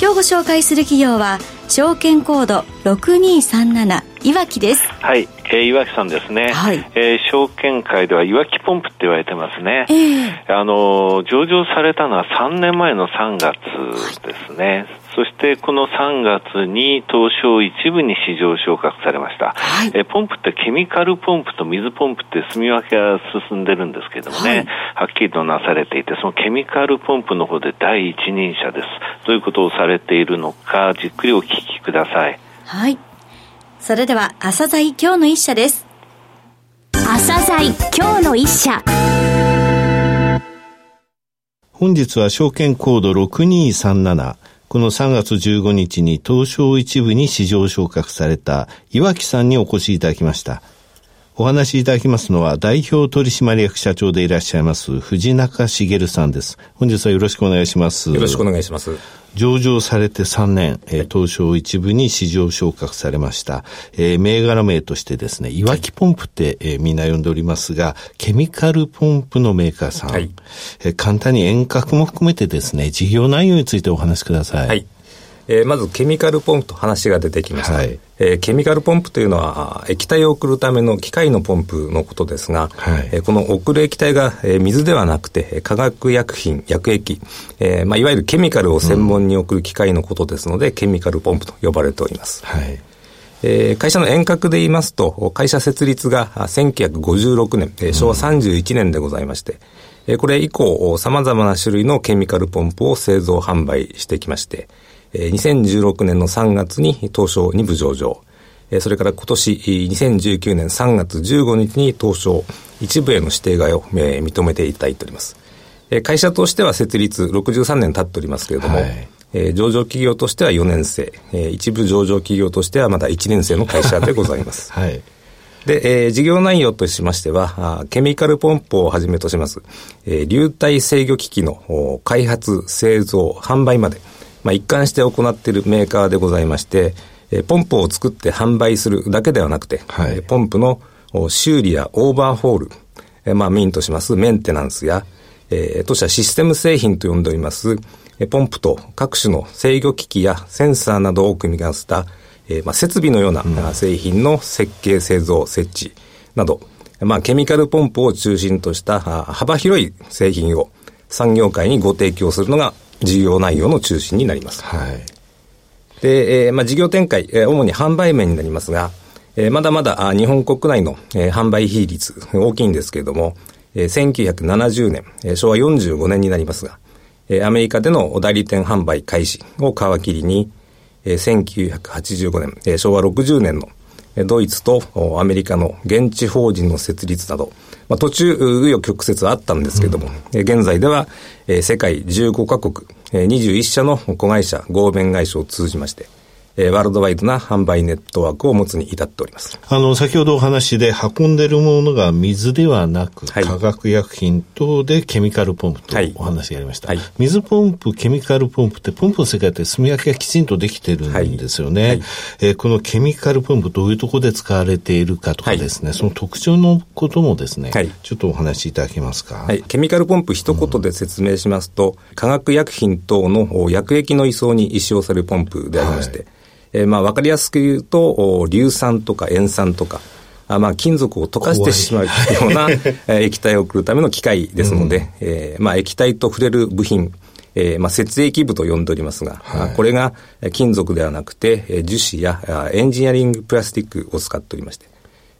今日ご紹介する企業は証券コード6237いわきです。はい、えー、いわきさんですね、はい。えー、証券界ではいわきポンプって言われてますね、えー、あの上場されたのは3年前の3月ですね、はいそしてこの3月に東証一部に市場昇格されました、はい、えポンプってケミカルポンプと水ポンプって住み分けが進んでるんですけどもね、はい、はっきりとなされていてそのケミカルポンプの方で第一人者です。どういうことをされているのかじっくりお聞きください。はい。それでは朝鮮今日の一社です。朝鮮今日の一社。本日は証券コード6237この3月15日に東証一部に市場昇格された岩木さんにお越しいただきました。お話しいただきますのは代表取締役社長でいらっしゃいます藤中茂さんです。本日はよろしくお願いします。よろしくお願いします。上場されて3年、えー、東証一部に市場昇格されました。えー、銘柄名としてですね、イワキポンプって、えー、みんな呼んでおりますが、ケミカルポンプのメーカーさん。はい、えー、簡単に沿革も含めてですね、事業内容についてお話しください。はい。えー、まずケミカルポンプと話が出てきました、はい、えー、ケミカルポンプというのは液体を送るための機械のポンプのことですが、はい、えー、この送る液体が、えー、水ではなくて化学薬品薬液、えーまあ、いわゆるケミカルを専門に送る機械のことですので、うん、ケミカルポンプと呼ばれております、はい。えー、会社の遠隔で言いますと、会社設立が1956年、えー、昭和31年でございまして、うん、これ以降、様々な種類のケミカルポンプを製造販売してきまして、2016年の3月に東証2部上場、それから今年2019年3月15日に東証一部への指定外を認めていただいております。会社としては設立63年経っておりますけれども、はいえ上場企業としては4年生、え一部上場企業としてはまだ1年生の会社でございます。はい。で、えー、事業内容としましては、ケミカルポンプをはじめとします、えー、流体制御機器の開発、製造、販売まで、まあ、一貫して行っているメーカーでございまして、えポンプを作って販売するだけではなくて、はい、ポンプの修理やオーバーホール、えまあ、メインとしますメンテナンスや、えー、当社システム製品と呼んでおります、えポンプと各種の制御機器やセンサーなどを組み合わせた、えーまあ、設備のような製品の設計、製造、設置など、まあ、ケミカルポンプを中心とした幅広い製品を産業界にご提供するのが事業内容の中心になります。はい。で、えー、まあ、事業展開、えー、主に販売面になりますが、えー、まだまだあ日本国内の、えー、販売比率大きいんですけれども、えー、1970年、えー、昭和45年になりますが、えー、アメリカでの代理店販売開始を皮切りに、えー、1985年、えー、昭和60年のドイツとアメリカの現地法人の設立など、まあ、途中、紆余曲折あったんですけれども、うん、現在では、え世界15カ国、え21社の子会社、合弁会社を通じまして、えー、ワールドワイドな販売ネットワークを持つに至っております。あの、先ほどお話で運んでるものが水ではなく、はい、化学薬品等でケミカルポンプとお話がありました。はいはい、水ポンプ、ケミカルポンプってポンプの世界って住み分けがきちんとできてるんですよね。はい、えー、このケミカルポンプどういうところで使われているかとかですね、その特徴のこともですね、ちょっとお話しいただけますか？はい。ケミカルポンプ一言で説明しますと、うん、化学薬品等の薬液の移送に使用されるポンプでありまして、えー、まあ、わかりやすく言うと、硫酸とか塩酸とか、あまあ、金属を溶かしてしまうような 液体を送るための機械ですので、うん、えー、まあ、液体と触れる部品、えー、まあ、設液部と呼んでおりますが、はい、これが金属ではなくて、樹脂やエンジニアリングプラスティックを使っておりまして、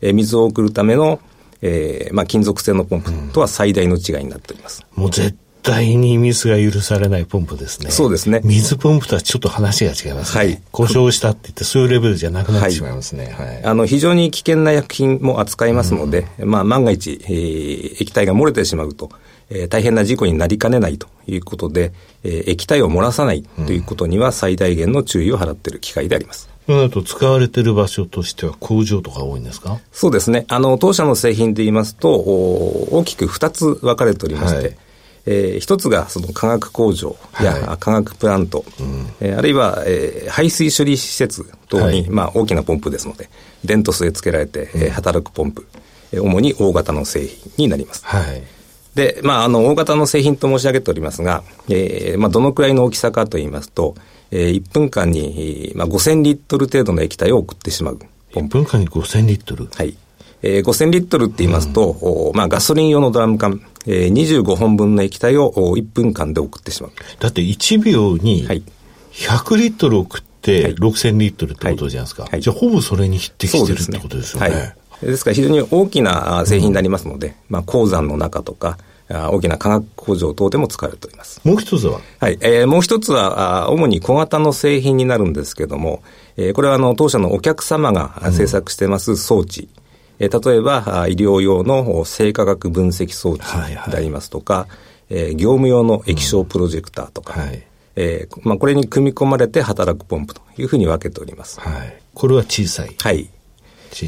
えー、水を送るための、えー、まあ、金属製のポンプとは最大の違いになっております。うん、もう絶対にミスが許されないポンプですね。そうですね。水ポンプとはちょっと話が違いますね。はい。故障したって言って、そういうレベルじゃなくなってしまいますね。はい。はい、あの、非常に危険な薬品も扱いますので、うん、まあ、万が一、えー、液体が漏れてしまうと、えー、大変な事故になりかねないということで、えー、液体を漏らさないということには最大限の注意を払っている機械であります。そうなると使われている場所としては工場とか多いんですか？そうですね。あの、当社の製品で言いますと、大きく2つ分かれておりまして、はいえー、一つがその化学工場や化学プラント、はいうん、えー、あるいは、えー、排水処理施設等に、はい、まあ、大きなポンプですので、電塗数つけられて、うん、えー、働くポンプ、主に大型の製品になります。はい。で、まあ、あの、大型の製品と申し上げておりますが、えー、まあ、どのくらいの大きさかと言いますと、えー、1分間に、まあ、5000リットル程度の液体を送ってしまう1分間に5000リットル？はい。えー、5000リットルって言いますと、うん、まあ、ガソリン用のドラム缶、えー、25本分の液体を1分間で送ってしまう。だって1秒に100リットル送って6000リットルってことじゃないですか。はい。はい、じゃあほぼそれに匹敵してるってことですよね。はい。ですから非常に大きな製品になりますので、うん、まあ、鉱山の中とか、大きな化学工場等でも使われております。もう一つは？はい。えー、もう一つは、主に小型の製品になるんですけども、えー、これはあの、当社のお客様が制作してます装置、うん、えー、例えば、医療用の生化学分析装置でありますとか、はいはい、えー、業務用の液晶プロジェクターとか、うんはいえーまあ、これに組み込まれて働くポンプというふうに分けております。はい。これは小さい。はい。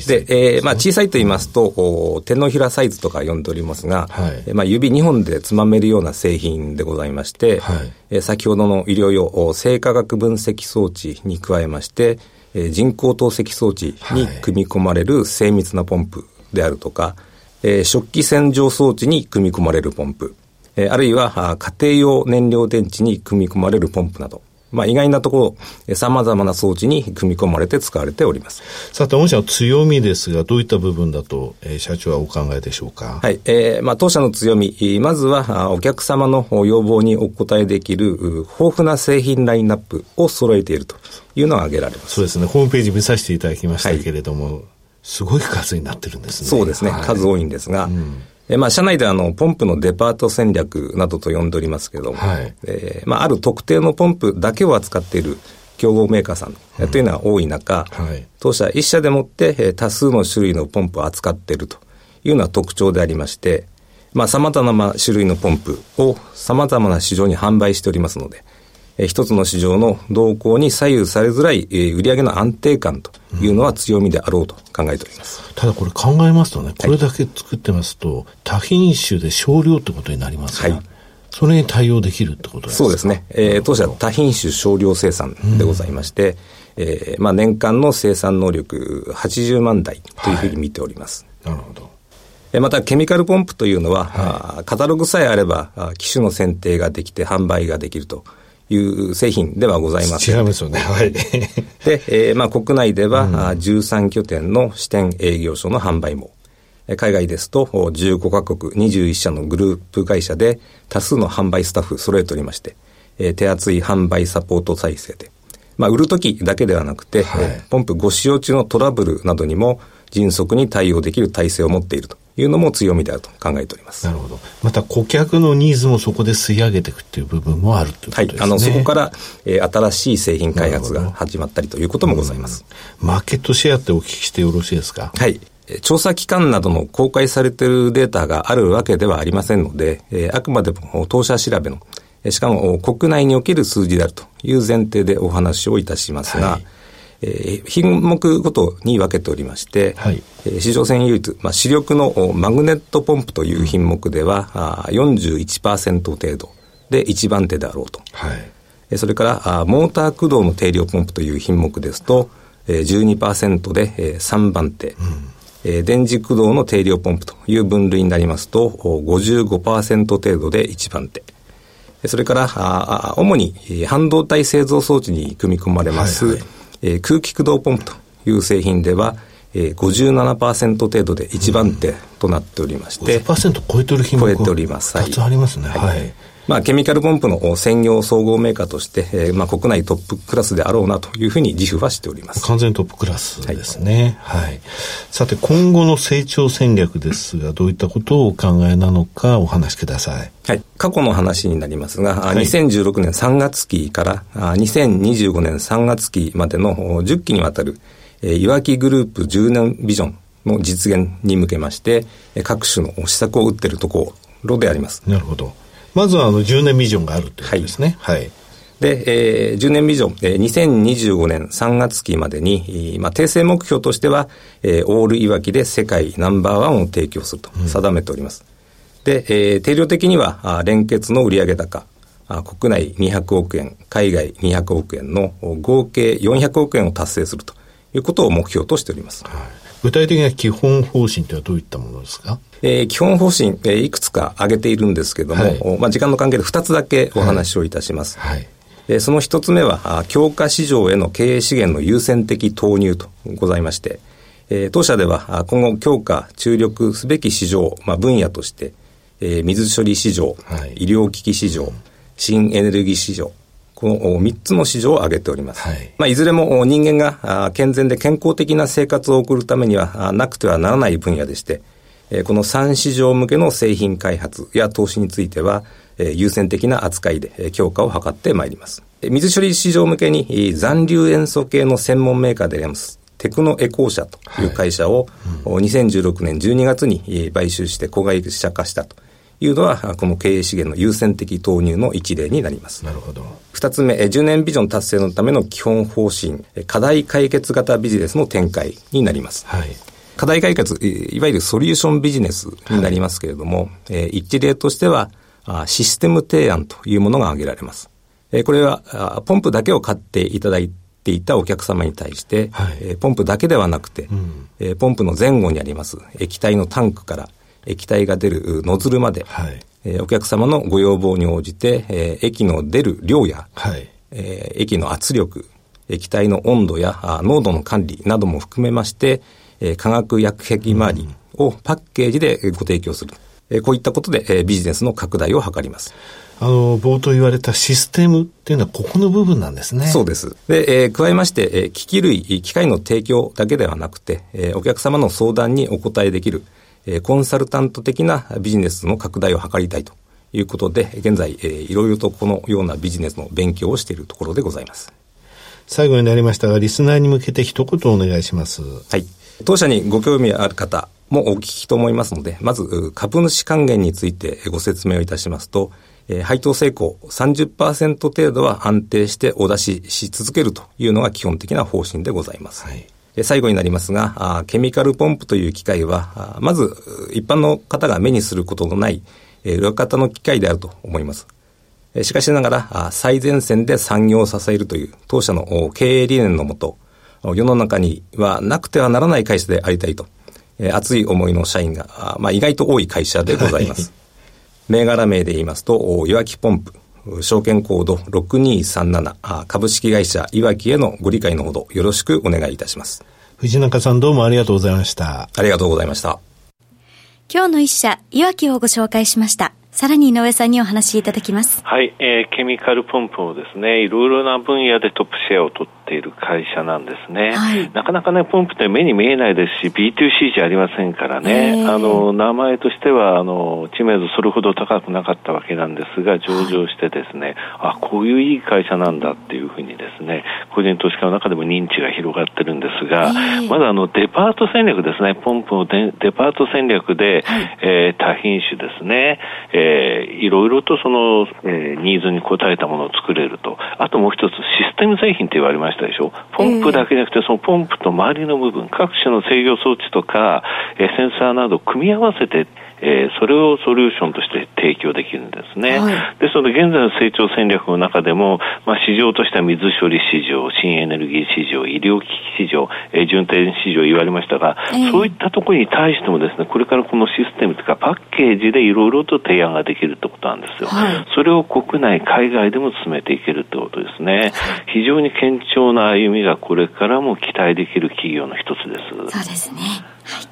で、えー、まあ小さいと言いますと、手のひらサイズとか呼んでおりますが、はい、まあ指2本でつまめるような製品でございまして、はい、えー、先ほどの医療用生化学分析装置に加えまして、えー、人工透析装置に組み込まれる精密なポンプであるとか、えー、食器洗浄装置に組み込まれるポンプ、えー、あるいは家庭用燃料電池に組み込まれるポンプなど、まあ、意外なところ、様々な装置に組み込まれて使われております。さて、御社の強みですが、どういった部分だと、えー、社長はお考えでしょうか？はい。えー、まあ、当社の強み、まずは、お客様の要望にお応えできる、豊富な製品ラインナップを揃えているというのが挙げられます。そうですね。ホームページ見させていただきましたけれども、はい、すごい数になってるんですね。そうですね。はい、数多いんですが、うんえまあ、社内であの、ポンプのデパート戦略などと呼んでおりますけれども、はい、えー、まあ、ある特定のポンプだけを扱っている競合メーカーさん、うん、というのは多い中、はい、当社一社でもって、え多数の種類のポンプを扱っているというのは特徴でありまして、まあ、様々な種類のポンプを様々な市場に販売しておりますので、え一つの市場の動向に左右されづらい、えー、売上の安定感というのは強みであろうと考えております。うん、ただこれ考えますとね、これだけ作ってますと、はい、多品種で少量ってことになりますが、はい、それに対応できるってことですか？そうですね。えー、当社多品種少量生産でございまして、うん、えー、まあ年間の生産能力80万台というふうに見ております。はい、なるほど。また、ケミカルポンプというのは、はい、カタログさえあれば、機種の選定ができて販売ができるという製品ではございません。違いますよね。はい。で、えー、まあ国内では、うん、13拠点の支店営業所の販売も、海外ですと15カ国21社のグループ会社で多数の販売スタッフ揃えておりまして、えー、手厚い販売サポート体制で、まあ、売るときだけではなくて、はい、ポンプご使用中のトラブルなどにも迅速に対応できる体制を持っているというのも強みであると考えております。なるほど。また顧客のニーズもそこで吸い上げていくっていう部分もあるということですね。はい。あの、そこから、えー、新しい製品開発が始まったりということもございます。マーケットシェアってお聞きしてよろしいですか？はい。調査機関などの公開されているデータがあるわけではありませんので、えー、あくまでも当社調べの、しかも国内における数字であるという前提でお話をいたしますが、はいえー、品目ごとに分けておりまして、はい、えー、市場占有率、まあ、主力のマグネットポンプという品目では、うん、あ41%程度で一番手であろうと。はい、えー、それからあ、モーター駆動の定量ポンプという品目ですと、えー、12%で、えー、3番手。うんえー、電磁駆動の定量ポンプという分類になりますと、55%程度で1番手。それから、あ主に半導体製造装置に組み込まれます、はいはいえー、空気駆動ポンプという製品では、えー、57%程度で一番手となっておりまして、うん、50%超えてる品目超えております。2つありますね。はい、はいまあ、ケミカルポンプの専業総合メーカーとして、えー、まあ、国内トップクラスであろうなというふうに自負はしております。完全トップクラスですね。はい。はい、さて、今後の成長戦略ですが、どういったことをお考えなのかお話しください。はい。過去の話になりますが、はい、2016年3月期から2025年3月期までの10期にわたる、えー、いわきグループ10年ビジョンの実現に向けまして、各種の施策を打っているところろであります。なるほど。まずはあの10年ビジョンがあるということですね。はい、はいで、えー、10年ビジョン、えー、2025年3月期までに、まあ、訂正目標としては、えー、オールいわきで世界ナンバーワンを提供すると定めております。うん、で、えー、定量的には、あ連結の売上高、あ国内200億円、海外200億円の合計400億円を達成するということを目標としております。はい具体的な基本方針というのはどういったものですか？えー、基本方針、えー、いくつか挙げているんですけれども、はい、まあ、時間の関係で2つだけお話をいたします。はい、はい。えー、その1つ目は、強化市場への経営資源の優先的投入とございまして、えー、当社では今後強化、注力すべき市場、まあ、分野として、えー、水処理市場、はい、医療機器市場、新エネルギー市場、この3つの市場を挙げております。はい、まあ、いずれも人間が健全で健康的な生活を送るためにはなくてはならない分野でして、この3市場向けの製品開発や投資については、優先的な扱いで強化を図ってまいります。水処理市場向けに残留塩素系の専門メーカーであります。テクノエコー社という会社を、2016年12月に買収して子会社化したというのは、この経営資源の優先的投入の一例になります。なるほど。二つ目、10年ビジョン達成のための基本方針、課題解決型ビジネスの展開になります。はい。課題解決、いわゆるソリューションビジネスになりますけれども、はい、一例としては、システム提案というものが挙げられます。これは、ポンプだけを買っていただいていたお客様に対して、はい、ポンプだけではなくて、うん、ポンプの前後にあります液体のタンクから、液体が出るノズルまで、はい、えー、お客様のご要望に応じて、えー、液の出る量や、はい、えー、液の圧力、液体の温度や濃度の管理なども含めまして、えー、化学薬液周りをパッケージでご提供する。えー、こういったことで、えー、ビジネスの拡大を図ります。あの、冒頭言われたシステムっていうのはここの部分なんですね。そうです。で、えー、加えまして、えー、機器類、機械の提供だけではなくて、えー、お客様の相談にお答えできる、えー、コンサルタント的なビジネスの拡大を図りたいということで、現在、えー、いろいろとこのようなビジネスの勉強をしているところでございます。最後になりましたが、リスナーに向けて一言お願いします。はい。当社にご興味ある方もお聞きと思いますので、まず、株主還元についてご説明をいたしますと、えー、配当成功30%程度は安定してお出しし続けるというのが基本的な方針でございます。はい最後になりますが、ケミカルポンプという機械は、まず一般の方が目にすることのない裏方の機械であると思います。しかしながら、最前線で産業を支えるという当社の経営理念のもと、世の中にはなくてはならない会社でありたいと、熱い思いの社員が、まあ、意外と多い会社でございます。銘柄名で言いますと、いわきポンプ、証券コード6237株式会社いわきへのご理解のほどよろしくお願いいたします。藤中さんどうもありがとうございました。ありがとうございました。今日の一社、いわきをご紹介しました。さらに井上さんにお話しいただきます。はい、えー、ケミカルポンプをですね、いろいろな分野でトップシェアを取っている会社なんですね。はい、なかなかね、ポンプって目に見えないですし、B2C じゃありませんからね、あの、名前としては、あの、知名度それほど高くなかったわけなんですが、上場してですね、はい、あ、こういういい会社なんだっていうふうにですね、個人投資家の中でも認知が広がってるんですが、まだあの、デパート戦略ですね、ポンプのデパート戦略で、はい、えー、多品種ですね、えーえー、いろいろとその、えー、ニーズに応えたものを作れると。あともう一つ、システム製品って言われましたでしょ？ポンプだけじゃなくて、そのポンプと周りの部分、各種の制御装置とか、センサーなど組み合わせて、えー、それをソリューションとして提供できるんですね。はい、ですので、現在の成長戦略の中でも、まあ、市場としては水処理市場、新エネルギー市場、医療機器市場、えー、順天市場言われましたが、えー、そういったところに対してもですね、これからこのシステムというかパッケージでいろいろと提案ができるってことなんですよ。はい、それを国内、海外でも進めていけるってことですね。非常に堅調な歩みがこれからも期待できる企業の一つです。そうですね。はい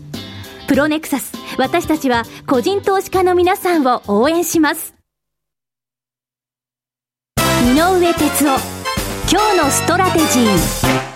プロネクサス、私たちは個人投資家の皆さんを応援します。井上哲夫、今日のストラテジー。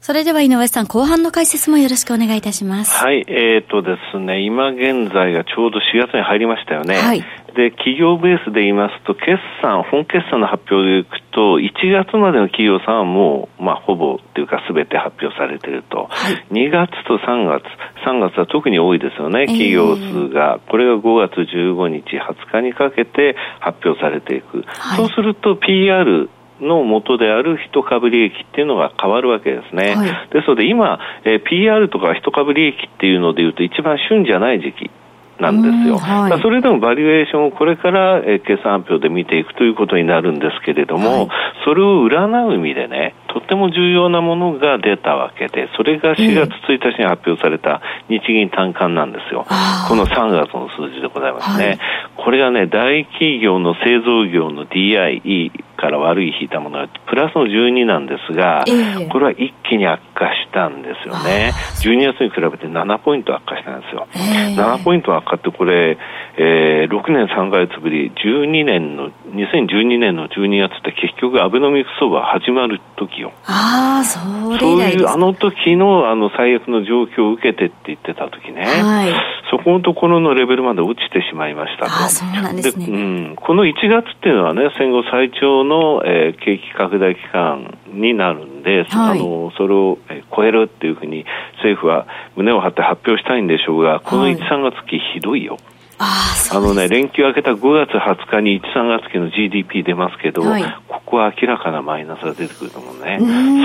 それでは井上さん、後半の解説もよろしくお願いいたします。はい、えっ、ー、とですね、今現在がちょうど4月に入りましたよね。はい、で、企業ベースで言いますと、決算、本決算の発表でいくと、1月までの企業さんはもう、まあ、ほぼっていうか、すべて発表されていると。はい、2月と3月、3月は特に多いですよね、企業数が。これが5月15日、20日にかけて発表されていく。はい、そうすると、PR、の元である一株利益っていうのが変わるわけですね。はい、ですので今、えー、PR とか一株利益っていうのでいうと一番旬じゃない時期。なんですよ、はい、それでもバリエーションをこれから、えー、決算発表で見ていくということになるんですけれども、はい、それを占う意味でね、とっても重要なものが出たわけで、それが4月1日に発表された日銀短観なんですよ。この3月の数字でございますね。はい、これがね、大企業の製造業の DIE から悪い引いたものがプラスの12なんですが、これは一気に悪化したんですよね。12月に比べて7ポイント悪化したんですよ。7ポイント悪化ってこれ、えー、6年3か月ぶり、12年の、2012年の12月って結局アベノミクス相場始まる時よ。ああ、それそういう、あの時のあの最悪の状況を受けてって言ってた時ね、はい、そこのところのレベルまで落ちてしまいましたと。あそうなんですね。うん、この1月っていうのはね、戦後最長の、えー、景気拡大期間になるんで、はい、あのそれを超えるっていうふうに政府は胸を張って発表したいんでしょうが、この1、3月期ひどいよ。ああのね、連休明けた5月20日に1、3月期の GDP 出ますけど、はい、ここは明らかなマイナスが出てくると思うね。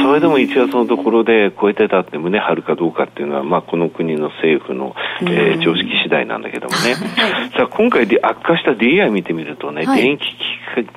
それでも1月のところで超えてたって胸張るかどうかっていうのは、まあ、この国の政府の、えー、常識次第なんだけどもね。さあ、今回で悪化した DI 見てみるとね、はい、電気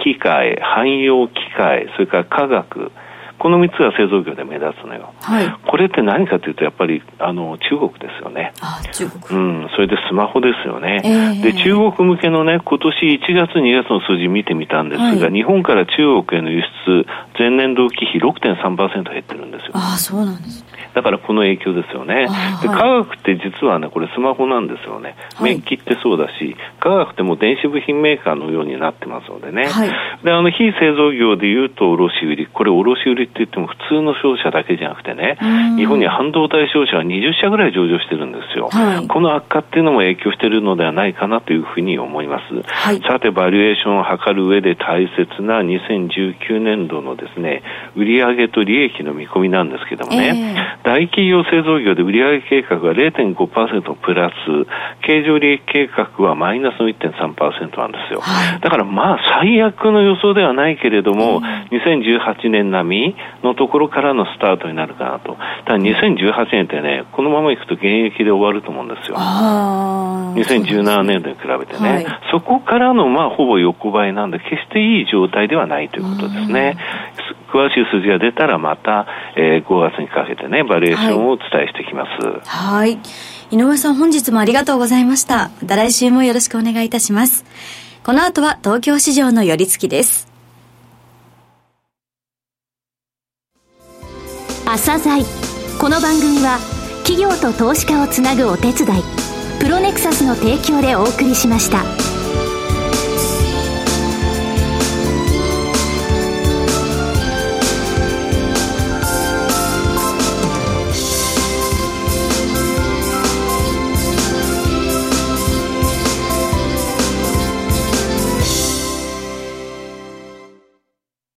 機械、汎用機械、それから科学、この3つが製造業で目立つのよ、はい、これって何かというとやっぱりあの中国ですよね。あ中国、うん、それでスマホですよね、えー、で中国向けのね今年1月2月の数字見てみたんですが、はい、日本から中国への輸出前年同期比6.3%減ってるんですよあそうなんですだからこの影響ですよね。で、科学って実はね、これスマホなんですよね。メッキってそうだし、科学っても電子部品メーカーのようになってますのでね。はい、で、あの、非製造業でいうと卸売。これ卸売って言っても普通の商社だけじゃなくてね、日本に半導体商社は20社ぐらい上場してるんですよ。はい、この悪化っていうのも影響しているのではないかなというふうに思います。はい、さて、バリエーションを図る上で大切な2019年度のですね、売上と利益の見込みなんですけどもね、えー大企業製造業で売上計画が0.5%プラス、経常利益計画はマイナスの1.3%なんですよ。はい、だからまあ最悪の予想ではないけれども、うん、2018年並みのところからのスタートになるかなと。ただ2018年ってね、このままいくと現役で終わると思うんですよ。2017年度に比べてね、はい、そこからのまあほぼ横ばいなんで、決していい状態ではないということですね。詳しい数字が出たらまた、えー、5月にかけてね、バリエーションをお伝えしていきます。はい。井上さん本日もありがとうございました。また来週もよろしくお願いいたします。この後は東京市場の寄り付きです。朝鮮この番組は企業と投資家をつなぐお手伝いプロネクサスの提供でお送りしました。